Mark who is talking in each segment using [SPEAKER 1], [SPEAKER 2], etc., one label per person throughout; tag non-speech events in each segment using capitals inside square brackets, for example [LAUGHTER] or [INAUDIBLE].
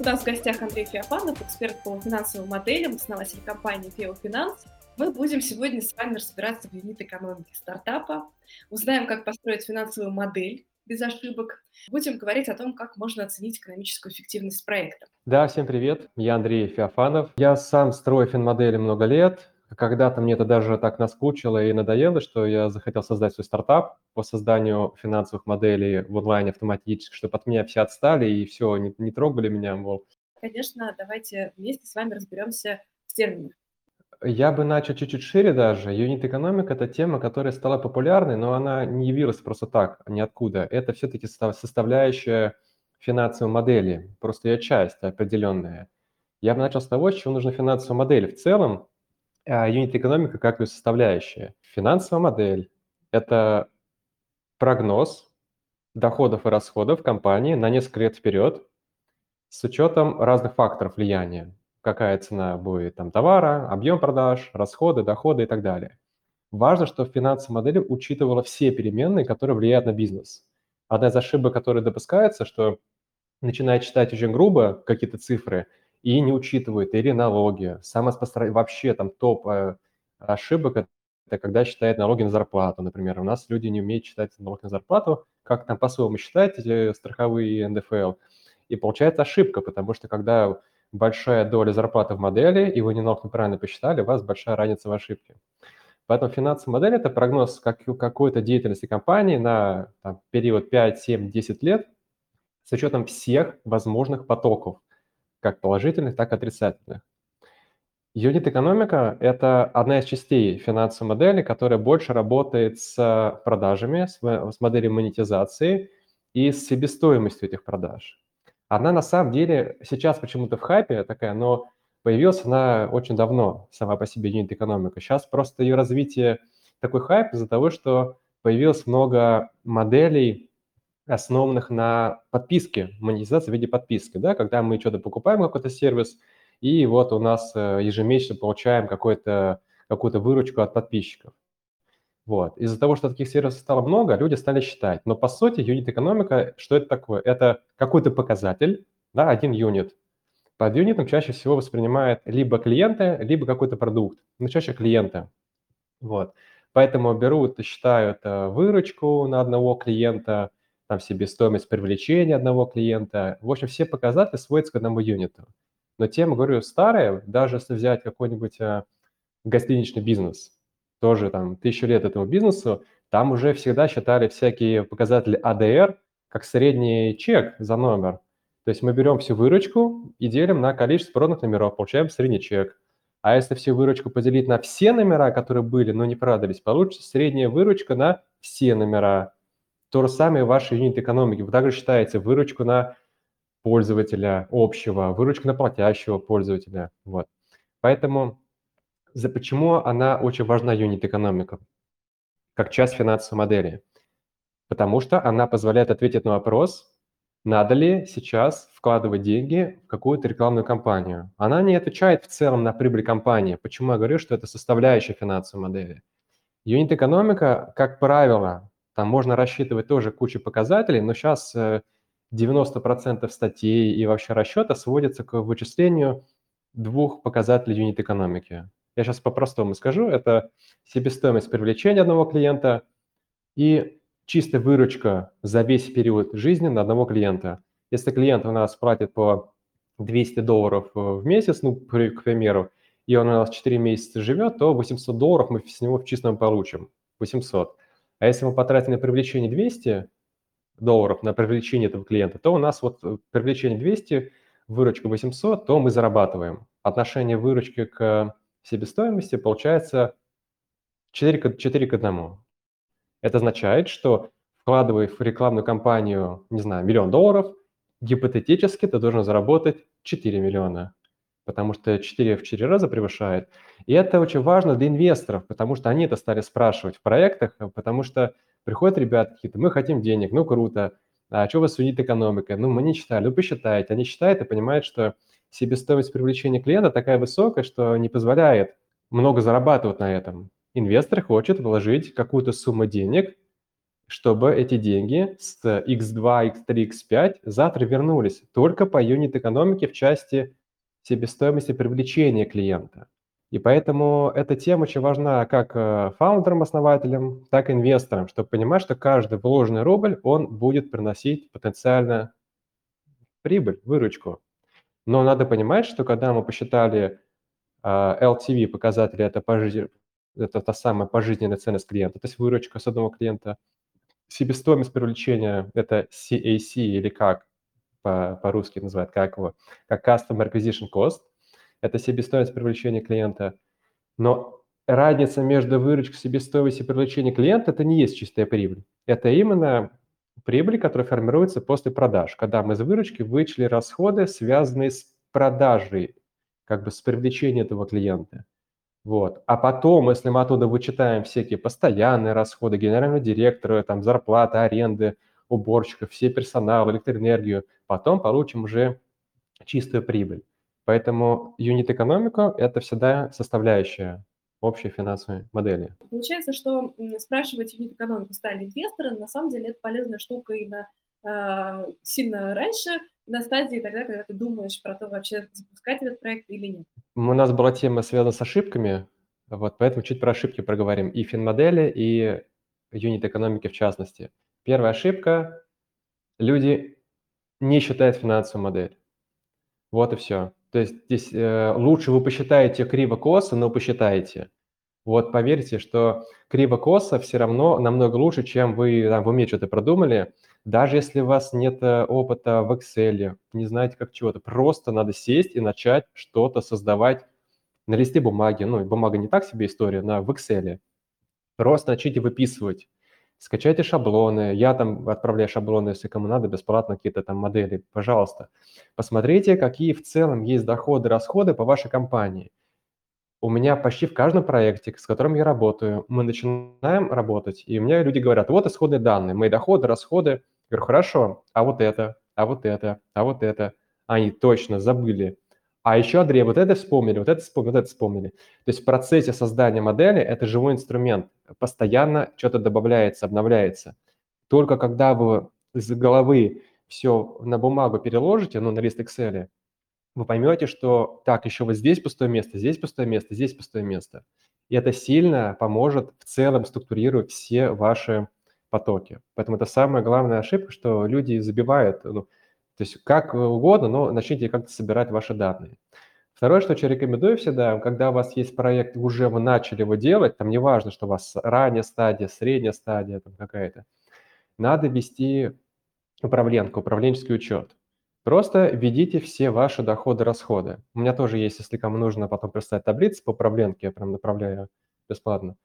[SPEAKER 1] У нас в гостях Андрей Феофанов, эксперт по финансовым моделям, основатель компании Феофинанс. Мы будем сегодня с вами разбираться в юнит-экономике стартапа, узнаем, как построить финансовую модель без ошибок. Будем говорить о том, как можно оценить экономическую эффективность проекта.
[SPEAKER 2] Да, всем привет. Я Андрей Феофанов. Я сам строю финмодели много лет. Когда-то мне это даже так наскучило и надоело, что я захотел создать свой стартап по созданию финансовых моделей в онлайне автоматически, чтобы от меня все отстали и все, не, не трогали меня, мол.
[SPEAKER 1] Конечно, давайте вместе с вами разберемся в терминах.
[SPEAKER 2] Я бы начал чуть-чуть шире даже. Юнит-экономика – это тема, которая стала популярной, но она не явилась просто так, ниоткуда. Это все-таки составляющая финансовой модели, просто ее часть определенная. Я бы начал с того, с чего нужна финансовая модель в целом, юнит-экономика как ее составляющая. Финансовая модель – это прогноз доходов и расходов компании на несколько лет вперед с учетом разных факторов влияния. Какая цена будет там товара, объем продаж, расходы, доходы и так далее. Важно, чтобы финансовая модель учитывала все переменные, которые влияют на бизнес. Одна из ошибок, которая допускается, что начиная читать очень грубо какие-то цифры – и не учитывает или налоги. Самое вообще там топ э, ошибок – это когда считает налоги на зарплату, например. У нас люди не умеют считать налог на зарплату, как там по-своему считать страховые НДФЛ. И получается ошибка, потому что когда большая доля зарплаты в модели, и вы не налог неправильно посчитали, у вас большая разница в ошибке. Поэтому финансовая модель – это прогноз как, какой-то деятельности компании на там, период 5, 7, 10 лет с учетом всех возможных потоков – как положительных, так и отрицательных. Юнит-экономика – это одна из частей финансовой модели, которая больше работает с продажами, с, моделью монетизации и с себестоимостью этих продаж. Она на самом деле сейчас почему-то в хайпе такая, но появилась она очень давно, сама по себе юнит-экономика. Сейчас просто ее развитие такой хайп из-за того, что появилось много моделей основанных на подписке, монетизации в виде подписки, да, когда мы что-то покупаем, какой-то сервис, и вот у нас э, ежемесячно получаем какую-то какую-то выручку от подписчиков. Вот. Из-за того, что таких сервисов стало много, люди стали считать. Но по сути юнит-экономика, что это такое? Это какой-то показатель, да, один юнит. Под юнитом чаще всего воспринимают либо клиенты, либо какой-то продукт, но чаще клиенты. Вот. Поэтому берут и считают э, выручку на одного клиента – там себестоимость привлечения одного клиента. В общем, все показатели сводятся к одному юниту. Но тема, говорю, старая, даже если взять какой-нибудь а, гостиничный бизнес, тоже там тысячу лет этому бизнесу, там уже всегда считали всякие показатели АДР как средний чек за номер. То есть мы берем всю выручку и делим на количество проданных номеров, получаем средний чек. А если всю выручку поделить на все номера, которые были, но не продались, получится средняя выручка на все номера. То же самое в вашей юнит-экономике. Вы также считаете выручку на пользователя общего, выручку на платящего пользователя. Вот. Поэтому за, почему она очень важна, юнит-экономика, как часть финансовой модели? Потому что она позволяет ответить на вопрос, надо ли сейчас вкладывать деньги в какую-то рекламную кампанию. Она не отвечает в целом на прибыль компании. Почему я говорю, что это составляющая финансовой модели? Юнит-экономика, как правило, там можно рассчитывать тоже кучу показателей, но сейчас 90% статей и вообще расчета сводится к вычислению двух показателей юнит-экономики. Я сейчас по-простому скажу. Это себестоимость привлечения одного клиента и чистая выручка за весь период жизни на одного клиента. Если клиент у нас платит по 200 долларов в месяц, ну, к примеру, и он у нас 4 месяца живет, то 800 долларов мы с него в чистом получим. 800. А если мы потратим на привлечение 200 долларов на привлечение этого клиента, то у нас вот э, привлечение 200, выручка 800, то мы зарабатываем. Отношение выручки к себестоимости получается 4, 4 к 1. Это означает, что вкладывая в рекламную кампанию, не знаю, миллион долларов, гипотетически ты должен заработать 4 миллиона, потому что 4 в 4 раза превышает. И это очень важно для инвесторов, потому что они это стали спрашивать в проектах, потому что приходят ребята какие-то, мы хотим денег, ну круто, а что у вас судит экономика? Ну, мы не читали, ну посчитайте. Они читают и понимают, что себестоимость привлечения клиента такая высокая, что не позволяет много зарабатывать на этом. Инвестор хочет вложить какую-то сумму денег, чтобы эти деньги с X2, X3, X5 завтра вернулись только по юнит-экономике в части себестоимости привлечения клиента. И поэтому эта тема очень важна как э, фаундерам, основателям, так и инвесторам, чтобы понимать, что каждый вложенный рубль, он будет приносить потенциально прибыль, выручку. Но надо понимать, что когда мы посчитали uh, э, LTV показатели, это, пожи... это та самая пожизненная ценность клиента, то есть выручка с одного клиента, себестоимость привлечения – это CAC или как по- по-русски называют, как его, как Customer Acquisition Cost – это себестоимость привлечения клиента. Но разница между выручкой, себестоимостью и привлечением клиента – это не есть чистая прибыль. Это именно прибыль, которая формируется после продаж, когда мы из выручки вычли расходы, связанные с продажей, как бы с привлечением этого клиента. Вот. А потом, если мы оттуда вычитаем всякие постоянные расходы, генерального директора, там, зарплаты, аренды, уборщиков, все персонал, электроэнергию, потом получим уже чистую прибыль. Поэтому юнит-экономика – это всегда составляющая общей финансовой модели.
[SPEAKER 1] Получается, что спрашивать юнит-экономику стали инвесторы, на самом деле это полезная штука и на э, сильно раньше, на стадии тогда, когда ты думаешь про то, вообще запускать этот проект или нет.
[SPEAKER 2] У нас была тема связана с ошибками, вот поэтому чуть про ошибки проговорим. И финмодели, и юнит-экономики в частности. Первая ошибка – люди не считают финансовую модель. Вот и все. То есть здесь э, лучше вы посчитаете криво-косо, но посчитаете. Вот поверьте, что криво-косо все равно намного лучше, чем вы там, в уме что-то продумали. Даже если у вас нет э, опыта в Excel, не знаете как чего-то, просто надо сесть и начать что-то создавать на листе бумаги. Ну, бумага не так себе история, на в Excel. Просто начните выписывать скачайте шаблоны, я там отправляю шаблоны, если кому надо, бесплатно какие-то там модели, пожалуйста. Посмотрите, какие в целом есть доходы, расходы по вашей компании. У меня почти в каждом проекте, с которым я работаю, мы начинаем работать, и у меня люди говорят, вот исходные данные, мои доходы, расходы. Я говорю, хорошо, а вот это, а вот это, а вот это. Они точно забыли. А еще, Андрей, вот это вспомнили, вот это вспомнили, вот это вспомнили. То есть в процессе создания модели это живой инструмент. Постоянно что-то добавляется, обновляется. Только когда вы из головы все на бумагу переложите, ну, на лист Excel, вы поймете, что так, еще вот здесь пустое место, здесь пустое место, здесь пустое место. И это сильно поможет в целом структурировать все ваши потоки. Поэтому это самая главная ошибка, что люди забивают, ну, то есть как угодно, но начните как-то собирать ваши данные. Второе, что я рекомендую всегда, когда у вас есть проект, уже вы начали его делать, там не важно, что у вас ранняя стадия, средняя стадия там какая-то, надо вести управленку, управленческий учет. Просто введите все ваши доходы-расходы. У меня тоже есть, если кому нужно потом представить таблицы по управленке, я прям направляю бесплатно.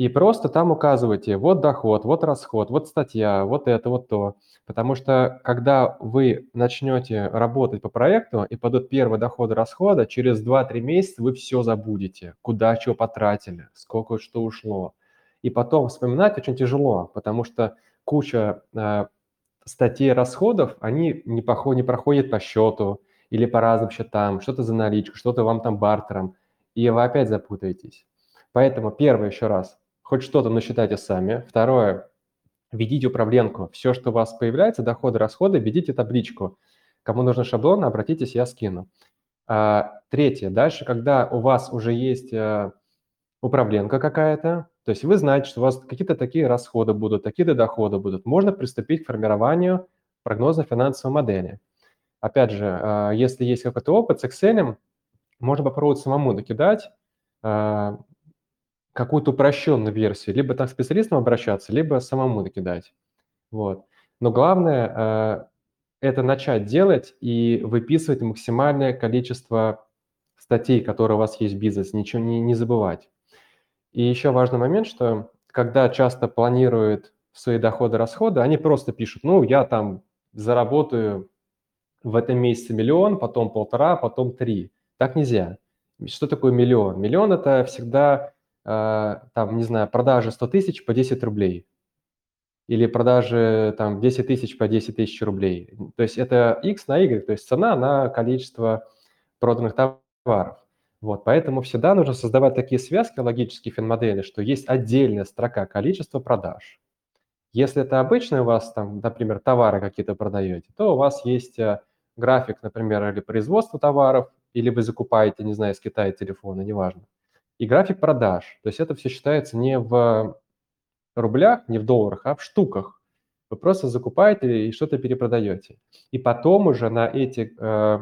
[SPEAKER 2] И просто там указывайте, вот доход, вот расход, вот статья, вот это, вот то. Потому что когда вы начнете работать по проекту и пойдут первые доходы, расходы, через 2-3 месяца вы все забудете, куда что потратили, сколько что ушло. И потом вспоминать очень тяжело, потому что куча э, статей расходов, они не, поход, не проходят по счету или по разным счетам, что-то за наличку, что-то вам там бартером, и вы опять запутаетесь. Поэтому первое еще раз, хоть что-то насчитайте сами. Второе, введите управленку. Все, что у вас появляется, доходы, расходы, введите табличку. Кому нужно шаблон, обратитесь, я скину. А, третье, дальше, когда у вас уже есть а, управленка какая-то, то есть вы знаете, что у вас какие-то такие расходы будут, такие-то доходы будут, можно приступить к формированию прогноза финансовой модели. Опять же, а, если есть какой-то опыт с Excel, можно попробовать самому накидать, а, какую-то упрощенную версию, либо там к специалистам обращаться, либо самому накидать. Вот. Но главное э, это начать делать и выписывать максимальное количество статей, которые у вас есть в бизнесе, ничего не, не забывать. И еще важный момент, что когда часто планируют свои доходы-расходы, они просто пишут, ну, я там заработаю в этом месяце миллион, потом полтора, потом три. Так нельзя. Что такое миллион? Миллион – это всегда, там, не знаю, продажи 100 тысяч по 10 рублей или продажи там 10 тысяч по 10 тысяч рублей. То есть это X на Y, то есть цена на количество проданных товаров. Вот, поэтому всегда нужно создавать такие связки логические финмодели, что есть отдельная строка количества продаж. Если это обычно у вас там, например, товары какие-то продаете, то у вас есть э, график, например, или производства товаров, или вы закупаете, не знаю, из Китая телефоны, неважно. И график продаж. То есть это все считается не в рублях, не в долларах, а в штуках. Вы просто закупаете и что-то перепродаете. И потом уже на эти э,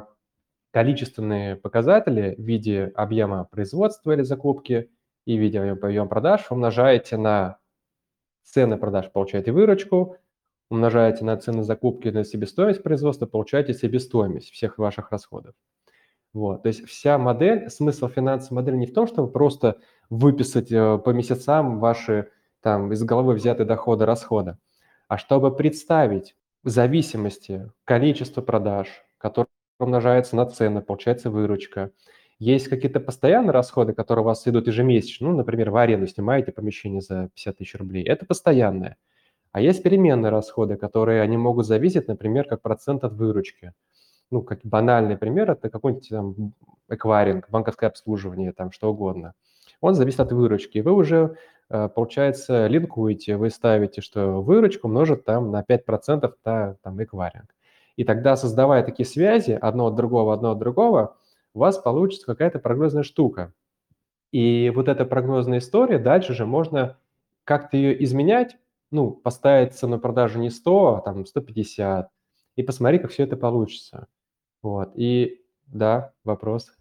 [SPEAKER 2] количественные показатели в виде объема производства или закупки и в виде объема продаж умножаете на цены продаж, получаете выручку, умножаете на цены закупки на себестоимость производства, получаете себестоимость всех ваших расходов. Вот. То есть вся модель, смысл финансовой модели не в том, чтобы просто выписать э, по месяцам ваши там из головы взяты доходы, расходы, а чтобы представить в зависимости количество продаж, которое умножается на цены, получается выручка. Есть какие-то постоянные расходы, которые у вас идут ежемесячно, ну, например, в аренду снимаете помещение за 50 тысяч рублей, это постоянное. А есть переменные расходы, которые они могут зависеть, например, как процент от выручки. Ну, как банальный пример, это какой-нибудь там эквайринг, банковское обслуживание, там что угодно. Он зависит от выручки. Вы уже Э, получается, линкуете, вы ставите, что выручку умножит там на 5% на там эквайринг. И тогда, создавая такие связи одно от другого, одно от другого, у вас получится какая-то прогнозная штука. И вот эта прогнозная история, дальше же можно как-то ее изменять, ну, поставить цену продажи не 100, а там 150, и посмотри, как все это получится. Вот, и да, вопрос.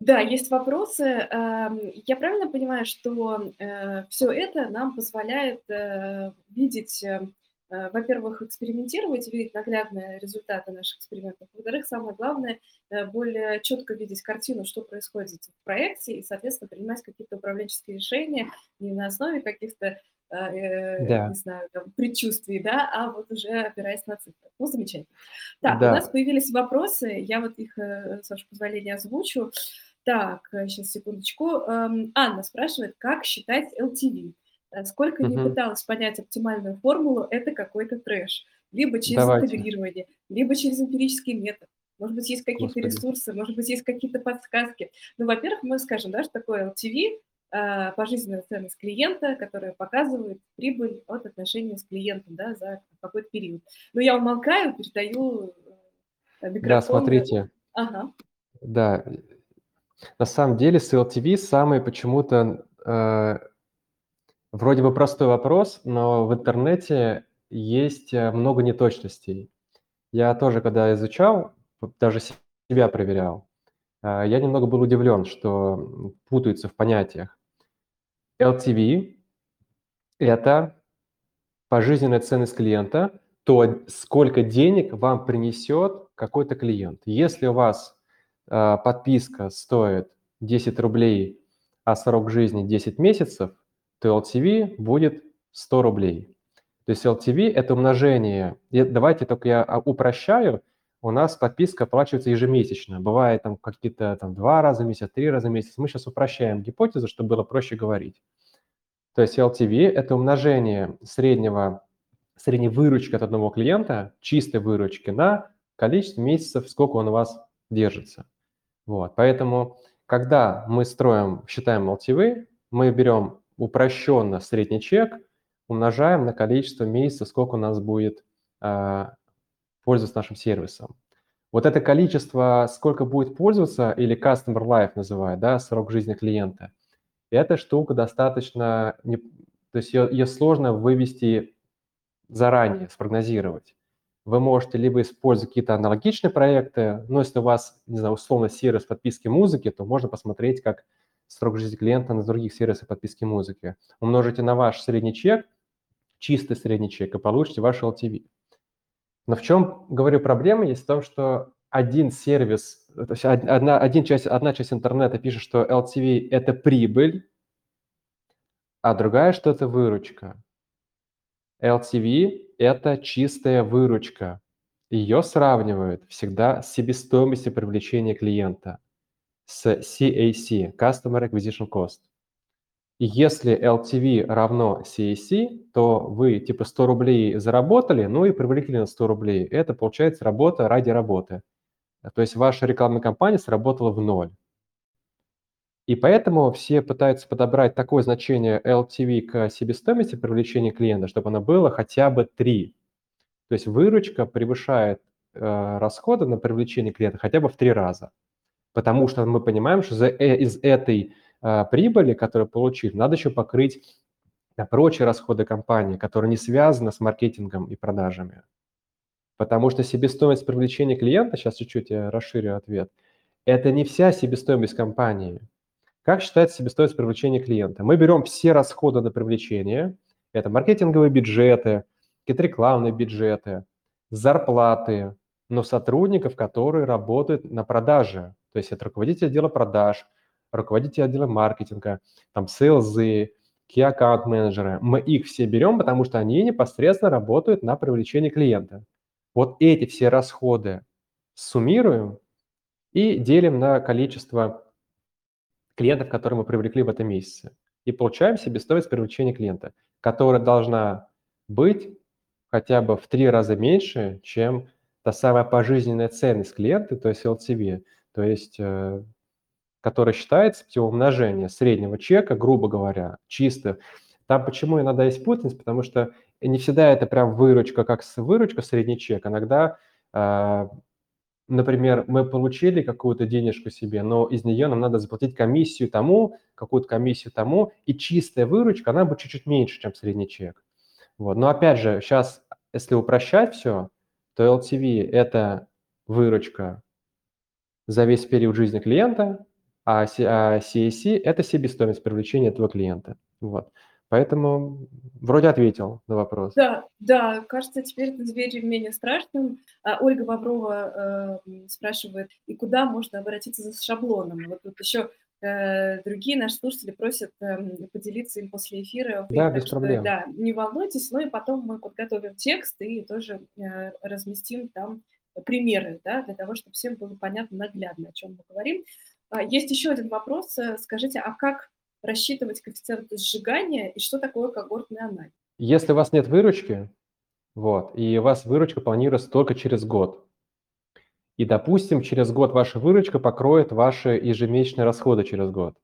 [SPEAKER 1] Да, есть вопросы. Эм, я правильно понимаю, что э, все это нам позволяет э, видеть, э, во-первых, экспериментировать, видеть наглядные результаты наших экспериментов. Во-вторых, самое главное, более четко видеть картину, что происходит в проекте, и, соответственно, принимать какие-то управленческие решения не на основе каких-то да. не знаю, там, предчувствий, да, а вот уже опираясь на цифры. Ну, замечательно. Так, да. у нас появились вопросы, я вот их, с вашего позволения, озвучу. Так, сейчас, э, секундочку. Эм, Анна спрашивает, как считать LTV? Э, сколько не пыталась понять оптимальную формулу, это какой-то трэш. Либо через Давайте. интегрирование, либо через эмпирический метод. Может быть, есть какие-то Господи. ресурсы, может быть, есть какие-то подсказки. Ну, во-первых, мы скажем, да, что такое LTV, э, пожизненная ценность клиента, которая показывает прибыль от отношения с клиентом да, за какой-то период. Но я умолкаю, передаю микрофон.
[SPEAKER 2] Да, смотрите. Ага. Да, на самом деле с LTV самый почему-то э, вроде бы простой вопрос, но в интернете есть э, много неточностей. Я тоже, когда изучал, даже себя проверял, э, я немного был удивлен, что путаются в понятиях. LTV – это пожизненная ценность клиента, то сколько денег вам принесет какой-то клиент. Если у вас а, подписка стоит 10 рублей, а срок жизни 10 месяцев, то LTV будет 100 рублей. То есть LTV – это умножение. Давайте только я а, упрощаю. У нас подписка оплачивается ежемесячно. Бывает там какие-то там два раза в месяц, три раза в месяц. Мы сейчас упрощаем гипотезу, чтобы было проще говорить. То есть LTV – это умножение среднего, средней выручки от одного клиента, чистой выручки на количество месяцев, сколько он у вас держится. Вот, поэтому, когда мы строим, считаем LTV, мы берем упрощенно средний чек, умножаем на количество месяцев, сколько у нас будет э, пользоваться нашим сервисом. Вот это количество, сколько будет пользоваться, или customer life называют, да, срок жизни клиента, эта штука достаточно, то есть ее, ее сложно вывести заранее, спрогнозировать вы можете либо использовать какие-то аналогичные проекты, но если у вас, не знаю, условно сервис подписки музыки, то можно посмотреть, как срок жизни клиента на других сервисах подписки музыки. Умножите на ваш средний чек, чистый средний чек, и получите ваш LTV. Но в чем, говорю, проблема есть в том, что один сервис, то есть одна, один часть, одна часть интернета пишет, что LTV – это прибыль, а другая, что это выручка. LTV – это чистая выручка. Ее сравнивают всегда с себестоимостью привлечения клиента, с CAC – Customer Acquisition Cost. И если LTV равно CAC, то вы типа 100 рублей заработали, ну и привлекли на 100 рублей. Это получается работа ради работы. То есть ваша рекламная кампания сработала в ноль. И поэтому все пытаются подобрать такое значение LTV к себестоимости привлечения клиента, чтобы оно было хотя бы 3. То есть выручка превышает э, расходы на привлечение клиента хотя бы в 3 раза. Потому что мы понимаем, что за, э, из этой прибыли, которую получили, надо еще покрыть прочие расходы компании, которые не связаны с маркетингом и продажами. Потому что себестоимость привлечения клиента, сейчас чуть-чуть я расширю ответ, это не вся себестоимость компании – как считается себестоимость привлечения клиента? Мы берем все расходы на привлечение, это маркетинговые бюджеты, какие-то рекламные бюджеты, зарплаты, но сотрудников, которые работают на продаже. То есть это руководитель отдела продаж, руководитель отдела маркетинга, там сейлзы, key аккаунт менеджеры. Мы их все берем, потому что они непосредственно работают на привлечение клиента. Вот эти все расходы суммируем и делим на количество клиентов, которые мы привлекли в этом месяце. И получаем себестоимость привлечения клиента, которая должна быть хотя бы в три раза меньше, чем та самая пожизненная ценность клиента, то есть LTV, то есть э, которая считается умножение среднего чека, грубо говоря, чисто. Там почему иногда есть путаница, потому что не всегда это прям выручка, как выручка средний чек. Иногда э, например, мы получили какую-то денежку себе, но из нее нам надо заплатить комиссию тому, какую-то комиссию тому, и чистая выручка, она будет чуть-чуть меньше, чем средний чек. Вот. Но опять же, сейчас, если упрощать все, то LTV – это выручка за весь период жизни клиента, а CAC а – это себестоимость привлечения этого клиента. Вот. Поэтому вроде ответил на вопрос.
[SPEAKER 1] Да, да, кажется, теперь это дверь менее страшным. А Ольга Боброва э, спрашивает, и куда можно обратиться за шаблоном? Вот тут еще э, другие наши слушатели просят э, поделиться им после эфира.
[SPEAKER 2] Да, без что, проблем.
[SPEAKER 1] Да, не волнуйтесь, ну и потом мы подготовим текст и тоже э, разместим там примеры, да, для того, чтобы всем было понятно наглядно, о чем мы говорим. А, есть еще один вопрос. Э, скажите, а как рассчитывать коэффициент сжигания и что такое когортный анализ?
[SPEAKER 2] Если у вас нет выручки, вот, и у вас выручка планируется только через год, и, допустим, через год ваша выручка покроет ваши ежемесячные расходы через год,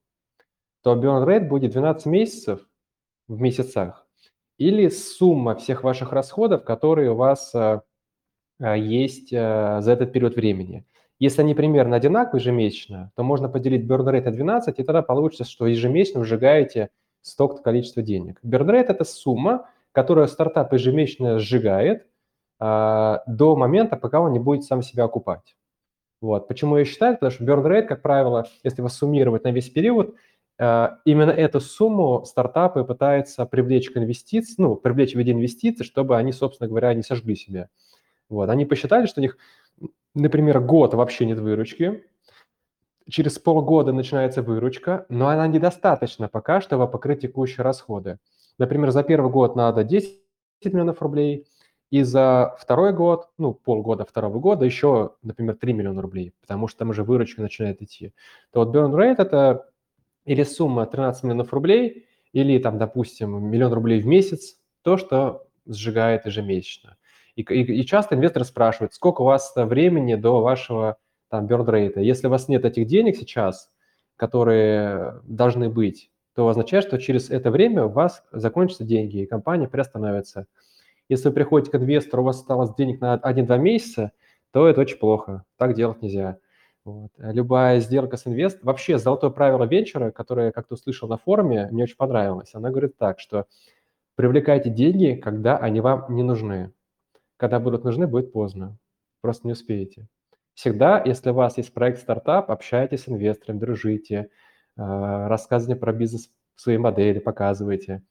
[SPEAKER 2] то burn rate будет 12 месяцев в месяцах или сумма всех ваших расходов, которые у вас а, а, есть за этот период времени. Если они примерно одинаковые ежемесячно, то можно поделить burn rate на 12, и тогда получится, что ежемесячно вы сжигаете столько количества денег. Burn rate – это сумма, которую стартап ежемесячно сжигает а, до момента, пока он не будет сам себя окупать. Вот. Почему я считаю? Потому что burn rate, как правило, если его суммировать на весь период, а, именно эту сумму стартапы пытаются привлечь к инвестициям, ну, привлечь в виде инвестиций, чтобы они, собственно говоря, не сожгли себя. Вот. Они посчитали, что у них например, год вообще нет выручки, через полгода начинается выручка, но она недостаточна пока, чтобы покрыть текущие расходы. Например, за первый год надо 10 миллионов рублей, и за второй год, ну, полгода второго года еще, например, 3 миллиона рублей, потому что там уже выручка начинает идти. То вот burn rate – это или сумма 13 миллионов рублей, или там, допустим, миллион рублей в месяц, то, что сжигает ежемесячно. И, и, и часто инвесторы спрашивают, сколько у вас времени до вашего там burn. Если у вас нет этих денег сейчас, которые должны быть, то означает, что через это время у вас закончатся деньги, и компания приостановится. Если вы приходите к инвестору, у вас осталось денег на 1-2 месяца, то это очень плохо. Так делать нельзя. Вот. Любая сделка с инвестором, вообще золотое правило венчура, которое я как-то услышал на форуме, мне очень понравилось. Она говорит так, что привлекайте деньги, когда они вам не нужны. Когда будут нужны, будет поздно. Просто не успеете. Всегда, если у вас есть проект стартап, общайтесь с инвесторами, дружите, а, рассказывайте про бизнес, свои модели, показывайте.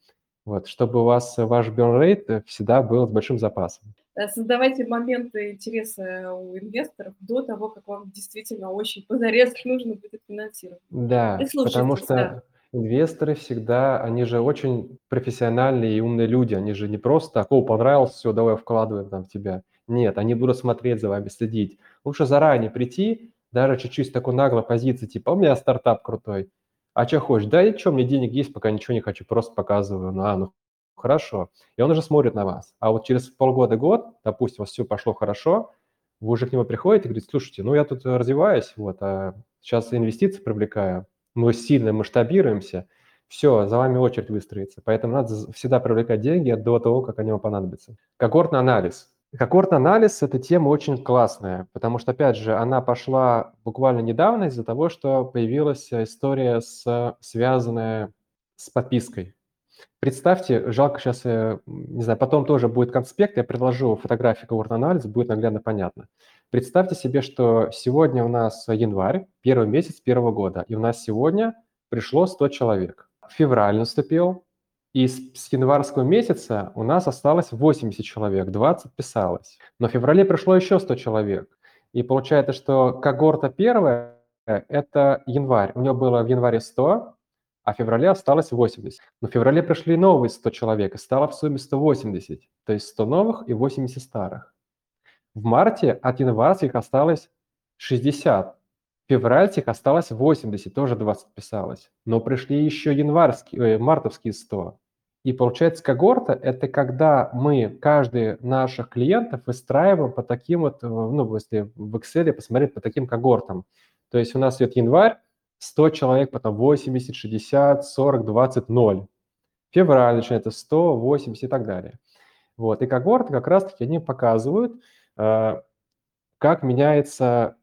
[SPEAKER 2] Вот, чтобы у вас ваш burn всегда был с большим запасом.
[SPEAKER 1] Э, создавайте моменты интереса у инвесторов до того, как вам действительно очень позарез нужно будет финансировать.
[SPEAKER 2] Да, потому что да. Инвесторы всегда, они же очень профессиональные и умные люди, они же не просто так, о, понравилось, все, давай вкладываем там в тебя. Нет, они будут смотреть за вами, следить. Лучше заранее прийти, даже чуть-чуть такой наглой позиции, типа, у меня стартап крутой, а что хочешь? Да и что, мне денег есть, пока ничего не хочу, просто показываю. Ну, а, ну, хорошо. И он уже смотрит на вас. А вот через полгода-год, допустим, у вас все пошло хорошо, вы уже к нему приходите и говорите, слушайте, ну, я тут развиваюсь, вот, а сейчас инвестиции привлекаю, мы сильно масштабируемся, все, за вами очередь выстроится. Поэтому надо всегда привлекать деньги до того, как они вам понадобятся. Когортный анализ. Когортный анализ – это тема очень классная, потому что, опять же, она пошла буквально недавно из-за того, что появилась история, с, связанная с подпиской. Представьте, жалко сейчас, не знаю, потом тоже будет конспект, я предложу фотографии когортного анализа, будет наглядно понятно. Представьте себе, что сегодня у нас январь, первый месяц первого года, и у нас сегодня пришло 100 человек. Февраль наступил, и с, с январского месяца у нас осталось 80 человек, 20 писалось. Но в феврале пришло еще 100 человек. И получается, что когорта первая – это январь. У него было в январе 100, а в феврале осталось 80. Но в феврале пришли новые 100 человек, и стало в сумме 180. То есть 100 новых и 80 старых. В марте от январских осталось 60. Февральских осталось 80, тоже 20 писалось. Но пришли еще январские, э, мартовские 100. И получается, когорта – это когда мы каждый наших клиентов выстраиваем по таким вот, э, ну, если в Excel посмотреть по таким когортам. То есть у нас идет январь, 100 человек, потом 80, 60, 40, 20, 0. Февраль начинается 100, 80 и так далее. Вот. И когорты как раз-таки они показывают, как меняется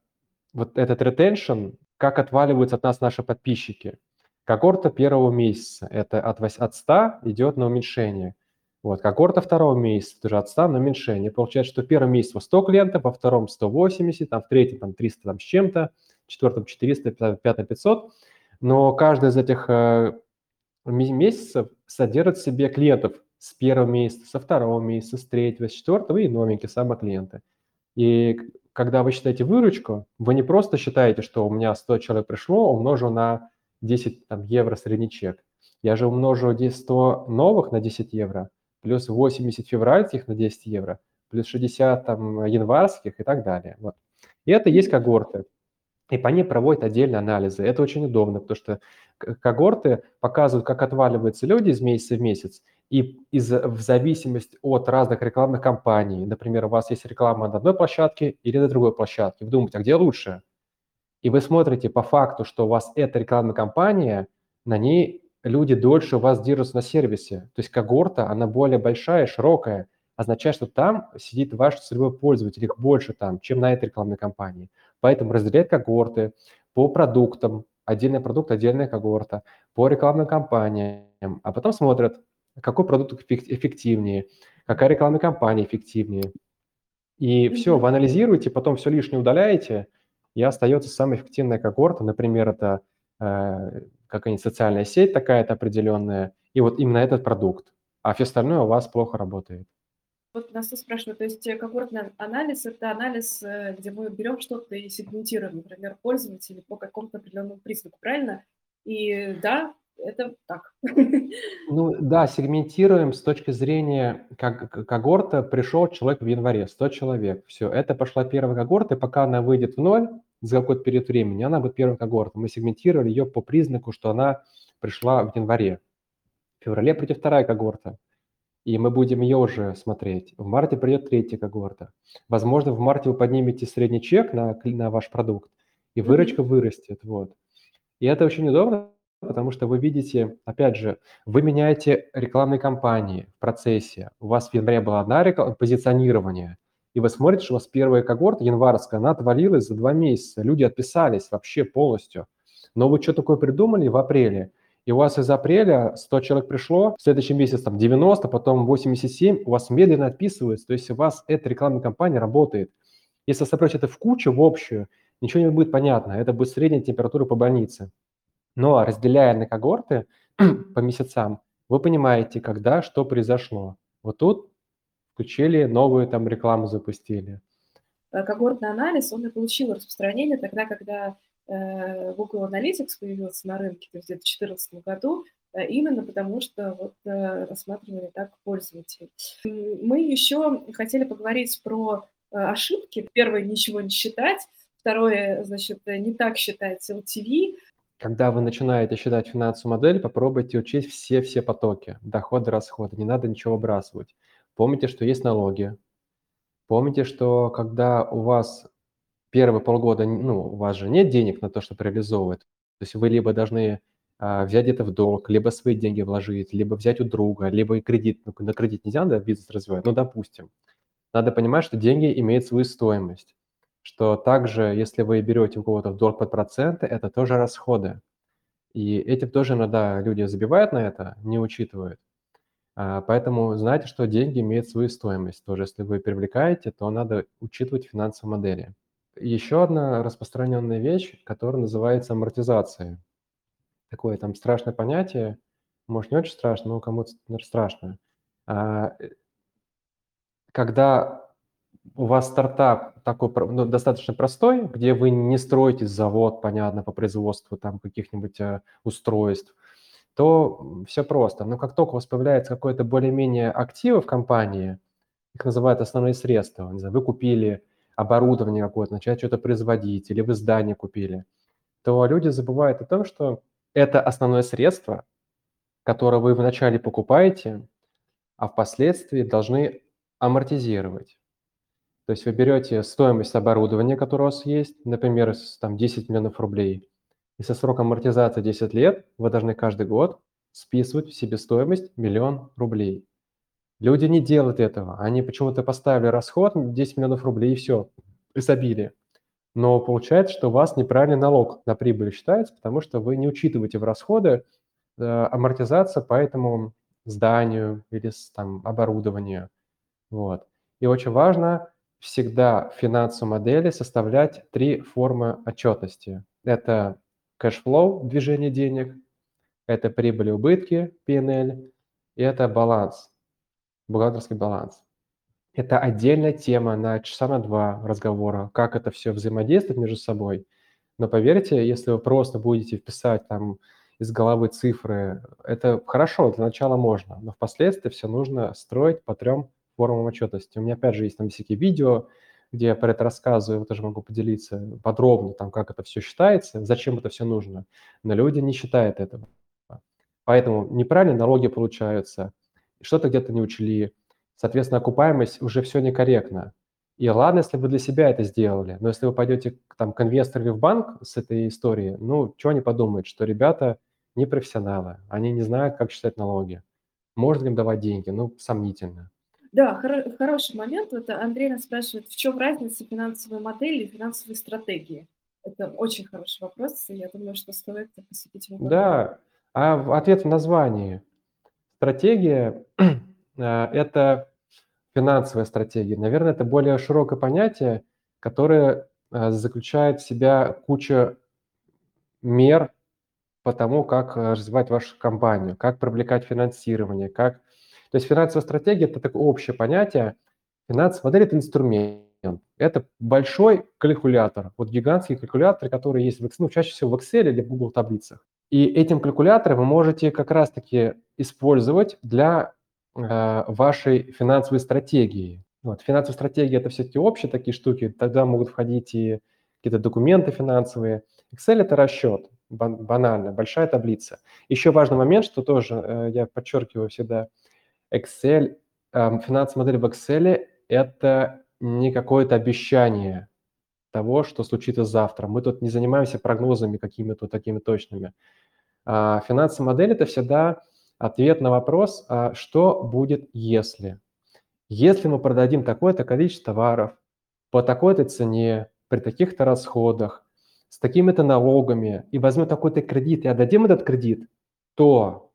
[SPEAKER 2] вот этот ретеншн, как отваливаются от нас наши подписчики. Когорта первого месяца – это от, от 100 идет на уменьшение. Вот, когорта второго месяца тоже от 100 на уменьшение. Получается, что в первом месяце 100 клиентов, во втором 180, там, в третьем там, 300 там, с чем-то, в четвертом 400, в пятом 500. Но каждый из этих э, месяцев содержит в себе клиентов с первого месяца, со второго месяца, с третьего, с четвертого и новенькие самые клиенты. И когда вы считаете выручку, вы не просто считаете, что у меня 100 человек пришло, умножу на 10 там, евро средний чек. Я же умножу 100 новых на 10 евро, плюс 80 февральских на 10 евро, плюс 60 там, январских и так далее. Вот. И это есть когорты. И по ней проводят отдельные анализы. Это очень удобно, потому что когорты показывают, как отваливаются люди из месяца в месяц, и из, в зависимости от разных рекламных кампаний, например, у вас есть реклама на одной площадке или на другой площадке, вы думаете, а где лучше? и вы смотрите по факту, что у вас эта рекламная кампания, на ней люди дольше у вас держатся на сервисе. То есть когорта, она более большая, широкая, означает, что там сидит ваш целевой пользователь, их больше там, чем на этой рекламной кампании. Поэтому разделяют когорты по продуктам, отдельный продукт, отдельная когорта, по рекламным кампаниям, а потом смотрят, какой продукт эффективнее, какая рекламная кампания эффективнее. И все, вы анализируете, потом все лишнее удаляете – и остается самая эффективная когорта, например, это э, какая-нибудь социальная сеть такая-то определенная, и вот именно этот продукт, а все остальное у вас плохо работает.
[SPEAKER 1] Вот нас тут спрашивают, то есть э, когортный анализ – это анализ, э, где мы берем что-то и сегментируем, например, пользователей по какому-то определенному признаку, правильно? И да, это так. [LAUGHS]
[SPEAKER 2] Ну да, сегментируем с точки зрения как когорта. Пришел человек в январе, 100 человек. Все, это пошла первая когорта, и пока она выйдет в ноль за какой-то период времени, она будет первой когортой. Мы сегментировали ее по признаку, что она пришла в январе. В феврале придет вторая когорта, и мы будем ее уже смотреть. В марте придет третья когорта. Возможно, в марте вы поднимете средний чек на, на ваш продукт, и выручка вырастет. Вот. И это очень удобно, потому что вы видите, опять же, вы меняете рекламные кампании в процессе. У вас в январе была одна реклама, позиционирование, и вы смотрите, что у вас первая когорта январская, она отвалилась за два месяца. Люди отписались вообще полностью. Но вы что такое придумали в апреле? И у вас из апреля 100 человек пришло, в следующем месяце там 90, потом 87, у вас медленно отписывается, то есть у вас эта рекламная кампания работает. Если собрать это в кучу, в общую, ничего не будет понятно. Это будет средняя температура по больнице. Но разделяя на когорты [CLEARS THROAT] по месяцам, вы понимаете, когда что произошло. Вот тут включили новую там рекламу, запустили.
[SPEAKER 1] Когортный анализ, он и получил распространение тогда, когда э, Google Analytics появился на рынке, то есть где-то в 2014 году, э, именно потому что вот рассматривали так пользователей. Мы еще хотели поговорить про ошибки. Первое, ничего не считать. Второе, значит, не так считать LTV.
[SPEAKER 2] Когда вы начинаете считать финансовую модель, попробуйте учесть все-все потоки, доходы, расходы. Не надо ничего выбрасывать. Помните, что есть налоги. Помните, что когда у вас первые полгода, ну, у вас же нет денег на то, чтобы реализовывать, то есть вы либо должны а, взять это в долг, либо свои деньги вложить, либо взять у друга, либо и кредит. Ну, на кредит нельзя, да, бизнес развивать, ну, допустим. Надо понимать, что деньги имеют свою стоимость что также, если вы берете у кого-то в долг под проценты, это тоже расходы. И этим тоже иногда люди забивают на это, не учитывают. А, поэтому знайте, что деньги имеют свою стоимость. Тоже если вы привлекаете, то надо учитывать финансовые модели. Еще одна распространенная вещь, которая называется амортизация. Такое там страшное понятие, может, не очень страшно, но кому-то страшно. А, э, когда у вас стартап такой ну, достаточно простой, где вы не строите завод, понятно, по производству там каких-нибудь э, устройств, то все просто. Но как только у вас появляется какое-то более-менее активы в компании, их называют основные средства, не знаю, вы купили оборудование какое-то, начали что-то производить, или вы здание купили, то люди забывают о том, что это основное средство, которое вы вначале покупаете, а впоследствии должны амортизировать. То есть вы берете стоимость оборудования, которое у вас есть, например, там 10 миллионов рублей, и со сроком амортизации 10 лет вы должны каждый год списывать в себестоимость миллион рублей. Люди не делают этого. Они почему-то поставили расход 10 миллионов рублей и все, и забили. Но получается, что у вас неправильный налог на прибыль считается, потому что вы не учитываете в расходы э, амортизацию по этому зданию или там, оборудованию. Вот. И очень важно всегда в финансовой модели составлять три формы отчетности. Это cash flow, движение денег, это прибыль и убытки, P&L, и это баланс, бухгалтерский баланс. Это отдельная тема на часа на два разговора, как это все взаимодействует между собой. Но поверьте, если вы просто будете вписать там из головы цифры, это хорошо, для начала можно, но впоследствии все нужно строить по трем формам отчетности. У меня, опять же, есть там всякие видео, где я про это рассказываю, вот тоже могу поделиться подробно, там, как это все считается, зачем это все нужно. Но люди не считают этого. Поэтому неправильно налоги получаются, что-то где-то не учли, соответственно, окупаемость уже все некорректно. И ладно, если вы для себя это сделали, но если вы пойдете там, к инвестору в банк с этой историей, ну, что они подумают, что ребята не профессионалы, они не знают, как считать налоги. Можно им давать деньги? Ну, сомнительно.
[SPEAKER 1] Да, хоро- хороший момент. Вот Андрей нас спрашивает, в чем разница финансовой модели и финансовой стратегии? Это очень хороший вопрос, и я думаю, что стоит посвятить ему.
[SPEAKER 2] Да, а ответ в названии. Стратегия [CLEARS THROAT] э, – это финансовая стратегия. Наверное, это более широкое понятие, которое э, заключает в себя кучу мер по тому, как э, развивать вашу компанию, как привлекать финансирование, как то есть финансовая стратегия – это такое общее понятие. Финансовая модель – это инструмент. Это большой калькулятор, вот гигантский калькулятор, который есть в Excel, ну, чаще всего в Excel или в Google таблицах. И этим калькулятором вы можете как раз-таки использовать для э, вашей финансовой стратегии. Вот, финансовая стратегия – это все-таки общие такие штуки, тогда могут входить и какие-то документы финансовые. Excel – это расчет, банально, большая таблица. Еще важный момент, что тоже э, я подчеркиваю всегда – Excel, эм, финансовая модель в Excel – это не какое-то обещание того, что случится завтра. Мы тут не занимаемся прогнозами какими-то такими точными. А финансовая модель – это всегда ответ на вопрос, а что будет, если. Если мы продадим такое-то количество товаров по такой-то цене, при таких-то расходах, с такими-то налогами, и возьмем такой-то кредит и отдадим этот кредит, то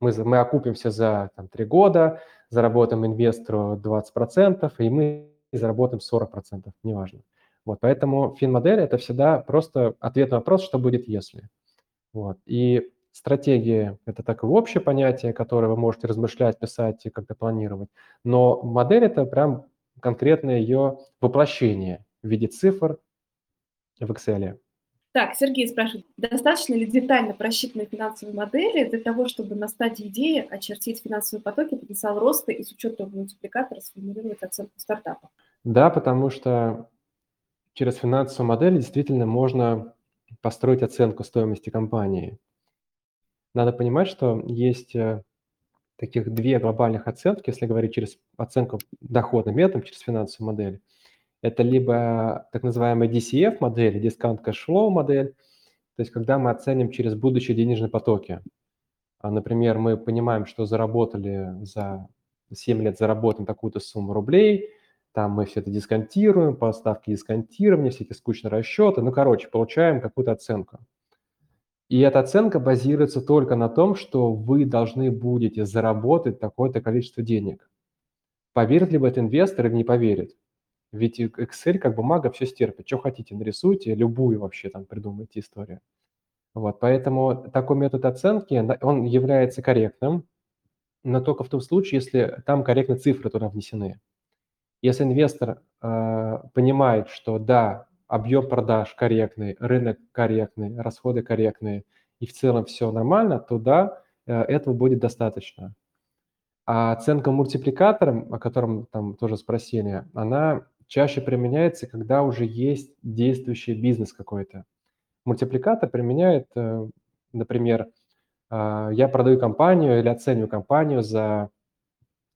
[SPEAKER 2] мы, мы окупимся за там, 3 года, заработаем инвестору 20%, и мы заработаем 40%, неважно. Вот, поэтому финмодель – это всегда просто ответ на вопрос, что будет если. Вот. И стратегия – это такое общее понятие, которое вы можете размышлять, писать и как-то планировать. Но модель – это прям конкретное ее воплощение в виде цифр в Excel.
[SPEAKER 1] Так, Сергей спрашивает, достаточно ли детально просчитанной финансовой модели для того, чтобы на стадии идеи очертить финансовые потоки, потенциал роста и с учетом мультипликатора сформулировать оценку стартапа?
[SPEAKER 2] Да, потому что через финансовую модель действительно можно построить оценку стоимости компании. Надо понимать, что есть э, таких две глобальных оценки, если говорить через оценку доходным методом, через финансовую модель. Это либо так называемая DCF модель, Discount Cash Flow модель, то есть когда мы оценим через будущие денежные потоки. А, например, мы понимаем, что заработали за 7 лет, заработаем такую-то сумму рублей, там мы все это дисконтируем, по ставке все эти скучные расчеты, ну, короче, получаем какую-то оценку. И эта оценка базируется только на том, что вы должны будете заработать такое-то количество денег. Поверит ли в это инвестор или не поверит? Ведь Excel как бумага все стерпит. Что хотите, нарисуйте, любую вообще там придумайте историю. Вот, поэтому такой метод оценки, он является корректным, но только в том случае, если там корректные цифры туда внесены. Если инвестор э, понимает, что да, объем продаж корректный, рынок корректный, расходы корректные, и в целом все нормально, то да, э, этого будет достаточно. А оценка мультипликатором, о котором там тоже спросили, она чаще применяется, когда уже есть действующий бизнес какой-то. Мультипликатор применяет, э, например, а, я продаю компанию или оцениваю компанию за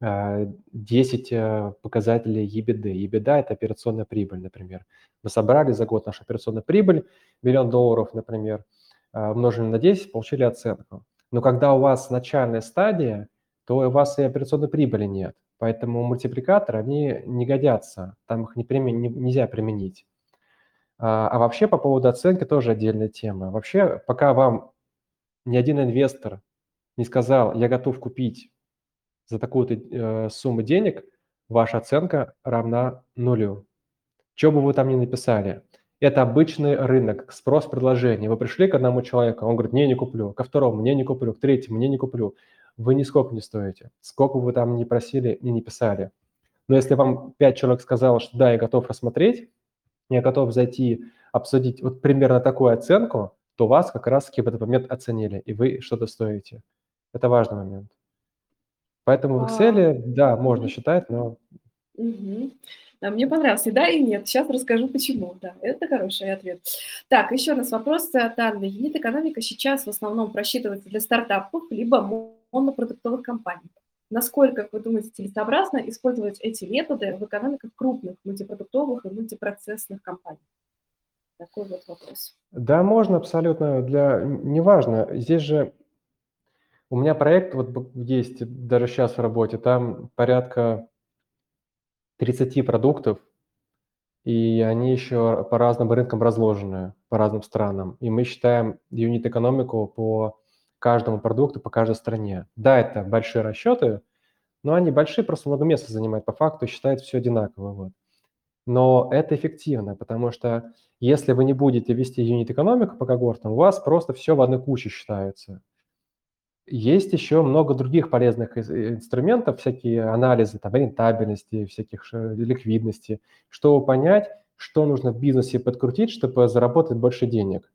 [SPEAKER 2] 10 э, показателей EBITDA. EBITDA – это операционная прибыль, например. Мы собрали за год нашу операционную прибыль, миллион долларов, например, э, умножили на 10, получили оценку. Но когда у вас начальная стадия, то у вас и операционной прибыли нет. Поэтому мультипликаторы, они не годятся, там их не примен, не, нельзя применить. А, а вообще по поводу оценки тоже отдельная тема. Вообще, пока вам ни один инвестор не сказал, я готов купить за такую-то э, сумму денег, ваша оценка равна нулю. Что бы вы там ни написали. Это обычный рынок, спрос-предложение. Вы пришли к одному человеку, он говорит, не, не куплю. Ко второму, не, не куплю. К третьему, не, не куплю вы нисколько не стоите. Сколько бы вы там ни просили и не писали. Но если вам пять человек сказало, что да, я готов рассмотреть, я готов зайти, обсудить вот примерно такую оценку, то вас как раз-таки в этот момент оценили, и вы что-то стоите. Это важный момент. Поэтому в Excel, а, да, можно считать, но...
[SPEAKER 1] Угу. Да, мне понравился. Да и нет. Сейчас расскажу, почему. Да, это хороший ответ. Так, еще у нас вопрос от Анны. Юнит-экономика сейчас в основном просчитывается для стартапов, либо монопродуктовых компаний. Насколько, как вы думаете, целесообразно использовать эти методы в экономиках крупных мультипродуктовых и мультипроцессных компаний? Такой вот вопрос.
[SPEAKER 2] Да, можно абсолютно. Для... Неважно. Здесь же у меня проект вот есть даже сейчас в работе, там порядка 30 продуктов, и они еще по разным рынкам разложены, по разным странам. И мы считаем юнит-экономику по каждому продукту, по каждой стране. Да, это большие расчеты, но они большие, просто много места занимают по факту, считают все одинаково. Вот. Но это эффективно, потому что если вы не будете вести юнит-экономику по когортам, у вас просто все в одной куче считается. Есть еще много других полезных инструментов, всякие анализы там, рентабельности, всяких ликвидности, чтобы понять, что нужно в бизнесе подкрутить, чтобы заработать больше денег.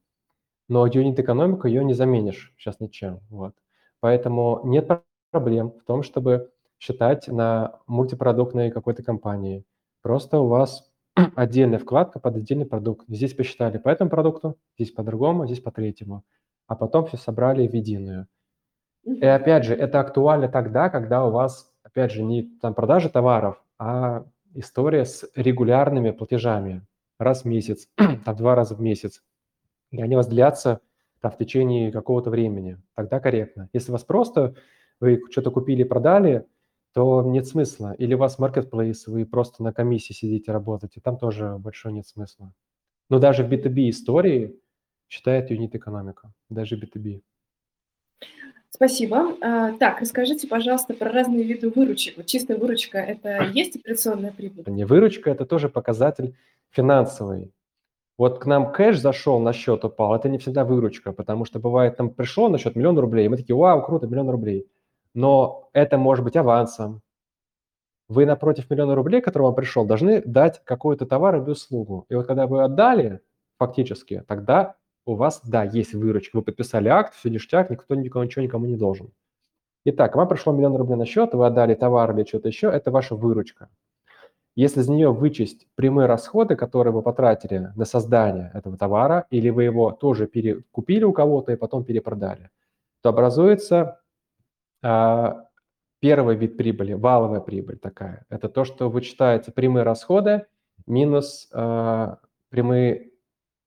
[SPEAKER 2] Но юнит-экономику ее не заменишь сейчас ничем. Вот. Поэтому нет проблем в том, чтобы считать на мультипродуктной какой-то компании. Просто у вас [CLEARS THROAT] отдельная вкладка под отдельный продукт. Здесь посчитали по этому продукту, здесь по-другому, здесь по третьему. А потом все собрали в единую. И опять же, это актуально тогда, когда у вас, опять же, не там продажа товаров, а история с регулярными платежами раз в месяц, [CLEARS THROAT] там два раза в месяц. И они у вас длятся там, в течение какого-то времени. Тогда корректно. Если у вас просто вы что-то купили продали, то нет смысла. Или у вас marketplace, вы просто на комиссии сидите, работаете, там тоже большого нет смысла. Но даже в B2B истории считает юнит экономика, даже B2B.
[SPEAKER 1] Спасибо. А, так, расскажите, пожалуйста, про разные виды выручек. Вот чистая выручка – это есть операционная прибыль?
[SPEAKER 2] Не выручка – это тоже показатель финансовый. Вот к нам кэш зашел, на счет упал, это не всегда выручка, потому что бывает, там пришло на счет миллион рублей, мы такие, вау, круто, миллион рублей. Но это может быть авансом. Вы напротив миллиона рублей, который вам пришел, должны дать какой-то товар или услугу. И вот когда вы отдали, фактически, тогда У вас, да, есть выручка, вы подписали акт, все ништяк, никто никого ничего никому не должен. Итак, вам пришло миллион рублей на счет, вы отдали товар или что-то еще, это ваша выручка. Если из нее вычесть прямые расходы, которые вы потратили на создание этого товара, или вы его тоже перекупили у кого-то и потом перепродали, то образуется а, первый вид прибыли, валовая прибыль такая. Это то, что вычитается прямые расходы минус а, прямые,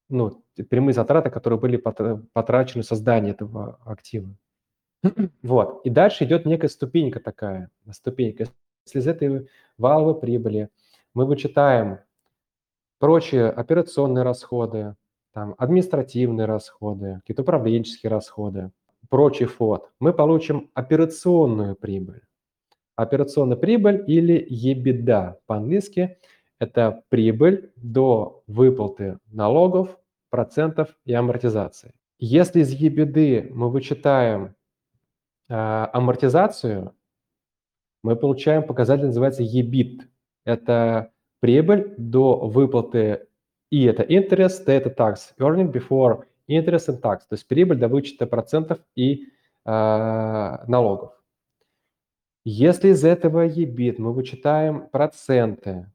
[SPEAKER 2] ну, прямые затраты, которые были потрачены создание этого актива. [CLEARS THROAT] Вот. И дальше идет некая ступенька такая, ступенька. Если из этой валовой прибыли мы вычитаем прочие операционные расходы, там, административные расходы, какие-то управленческие расходы, прочий фот, мы получим операционную прибыль. Операционная прибыль или EBITDA по-английски – это прибыль до выплаты налогов, процентов и амортизации. Если из EBITDA мы вычитаем э, амортизацию, мы получаем показатель, называется EBIT. Это прибыль до выплаты и это interest, это tax, earning before interest and tax, то есть прибыль до вычета процентов и э, налогов. Если из этого EBIT мы вычитаем проценты,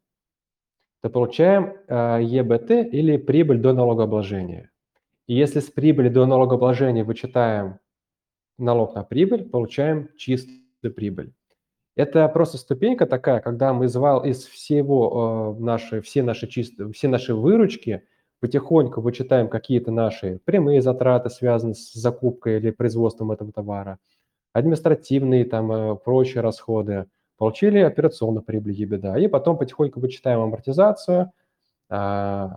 [SPEAKER 2] то получаем э, EBT или прибыль до налогообложения. И если с прибыли до налогообложения вычитаем налог на прибыль, получаем чистую прибыль. Это просто ступенька такая, когда мы из всего э, наши, все наши чистые, все наши выручки потихоньку вычитаем какие-то наши прямые затраты, связанные с закупкой или производством этого товара, административные там э, прочие расходы, получили операционную прибыль EBITDA, и потом потихоньку вычитаем амортизацию, э,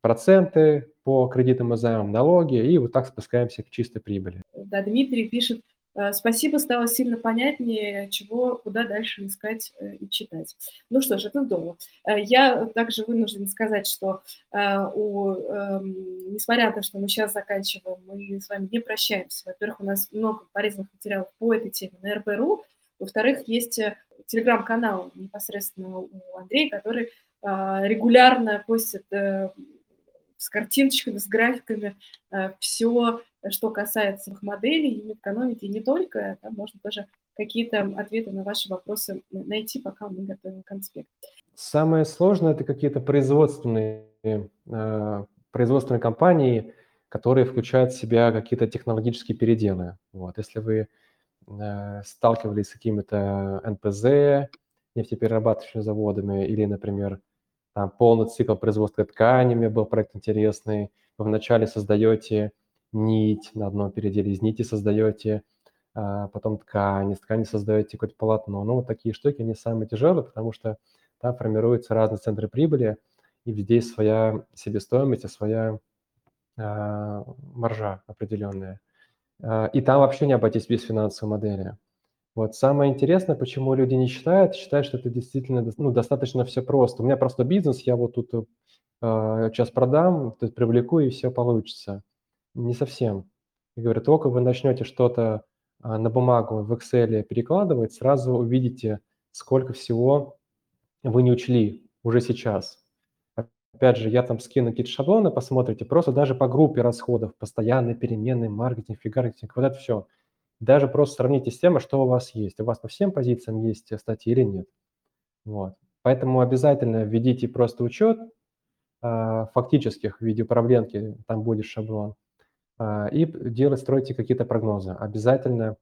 [SPEAKER 2] проценты по кредитам и займам, налоги, и вот так спускаемся к чистой прибыли.
[SPEAKER 1] Да, Дмитрий пишет, Э, спасибо, стало сильно понятнее, чего, куда дальше искать э, и читать. Ну что ж, это здорово. Э, я также вынуждена сказать, что у, эм, несмотря на то, что мы сейчас заканчиваем, мы с вами не прощаемся. Во-первых, у нас много полезных материалов по этой теме на РБРУ. Во-вторых, есть телеграм-канал непосредственно у Андрея, который регулярно постит с картиночками, с графиками все что касается их моделей, юнит экономики, и не только, там можно тоже какие-то ответы на ваши вопросы найти, пока мы готовим конспект.
[SPEAKER 2] Самое сложное – это какие-то производственные, э, производственные компании, которые включают в себя какие-то технологические переделы. Вот. Если вы э, сталкивались с какими-то НПЗ, нефтеперерабатывающими заводами, или, например, там полный цикл производства тканями был проект интересный, вы вначале создаете нить на одном переделе, из нити создаете а, потом ткань, из ткани создаете какое-то полотно. Ну, вот такие штуки, они самые тяжелые, потому что там формируются разные центры прибыли, и здесь своя себестоимость, и своя а, маржа определенная. А, и там вообще не обойтись без финансовой модели. Вот самое интересное, почему люди не считают, считают, что это действительно ну, достаточно все просто. У меня просто бизнес, я вот тут э, сейчас продам, тут привлеку, и все получится. Не совсем. Я говорю, только вы начнете что-то а, на бумагу в Excel перекладывать, сразу увидите, сколько всего вы не учли уже сейчас. Опять же, я там скину какие-то шаблоны, посмотрите, просто даже по группе расходов, постоянные переменные, маркетинг, фигаркетинг, вот это все. Даже просто сравните с тем, что у вас есть. У вас по всем позициям есть статьи или нет. Вот. Поэтому обязательно введите просто учет э, фактических в виде управленки, там будет шаблон. А, и делать, стройте какие-то прогнозы. Обязательно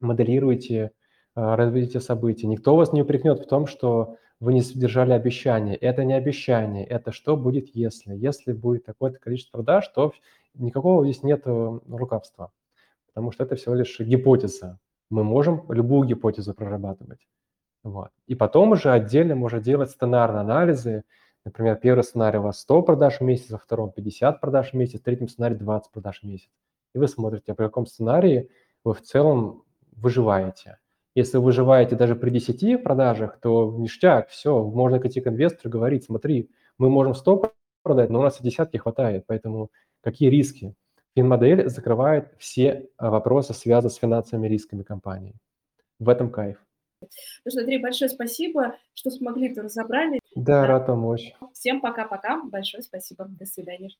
[SPEAKER 2] моделируйте а, развитие событий. Никто вас не упрекнет в том, что вы не содержали обещания. Это не обещание, это что будет, если. Если будет такое-то количество продаж, то никакого здесь нет рукавства, потому что это всего лишь гипотеза. Мы можем любую гипотезу прорабатывать. Вот. И потом уже отдельно можно делать сценарные анализы, Например, первый сценарий у вас 100 продаж в месяц, во втором 50 продаж в месяц, в третьем сценарии 20 продаж в месяц. И вы смотрите, по каком сценарии вы в целом выживаете. Если вы выживаете даже при 10 продажах, то ништяк, все, можно идти к инвестору и говорить, смотри, мы можем 100 продать, но у нас и десятки хватает, поэтому какие риски? Финмодель закрывает все а, вопросы, связанные с финансовыми рисками компании. В этом кайф.
[SPEAKER 1] Ну что, Андрей, большое спасибо, что смогли это разобрали.
[SPEAKER 2] Да, рад помочь.
[SPEAKER 1] Всем пока-пока. Большое спасибо. До свидания.